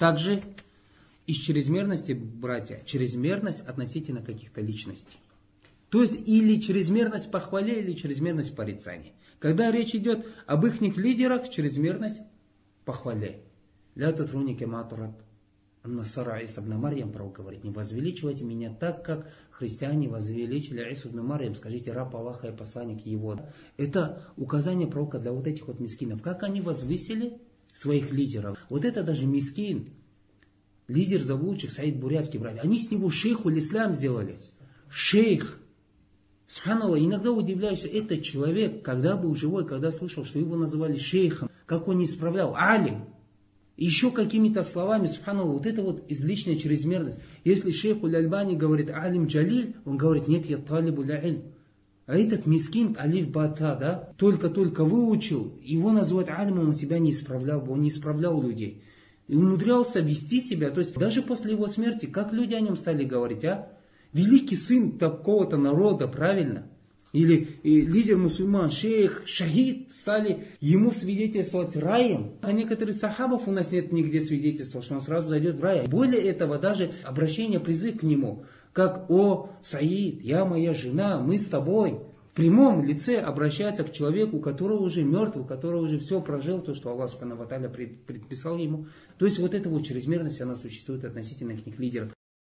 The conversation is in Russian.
Также из чрезмерности, братья, чрезмерность относительно каких-то личностей. То есть или чрезмерность похвале, или чрезмерность порицания. Когда речь идет об их лидерах, чрезмерность похвале. Ля татруники матурат. Насара Иса ибн Марьям пророк говорит, не возвеличивайте меня так, как христиане возвеличили Ису Марьям, скажите, раб Аллаха и посланник его. Это указание пророка для вот этих вот мискинов. Как они возвысили своих лидеров. Вот это даже мискин, лидер заблудших, Саид Бурятский, братья, они с него шейху ислам сделали. Шейх. Субханаллах, иногда удивляешься, этот человек, когда был живой, когда слышал, что его называли шейхом, как он не исправлял, алим, еще какими-то словами, субханаллах, вот это вот излишняя чрезмерность. Если шейх Уль-Альбани говорит алим джалиль, он говорит, нет, я талибу ля А этот мискин, алиф бата, да, только-только выучил, его называют алимом, он себя не исправлял, он не исправлял людей. И умудрялся вести себя, то есть даже после его смерти, как люди о нем стали говорить, а? великий сын такого-то народа, правильно? Или лидер мусульман, шейх, шахид стали ему свидетельствовать раем. А некоторых сахабов у нас нет нигде свидетельства, что он сразу зайдет в рай. Более этого, даже обращение, призыв к нему, как «О, Саид, я моя жена, мы с тобой». В прямом лице обращается к человеку, который уже мертв, у которого уже все прожил, то, что Аллах Субхану предписал ему. То есть вот эта вот чрезмерность, она существует относительно их лидеров.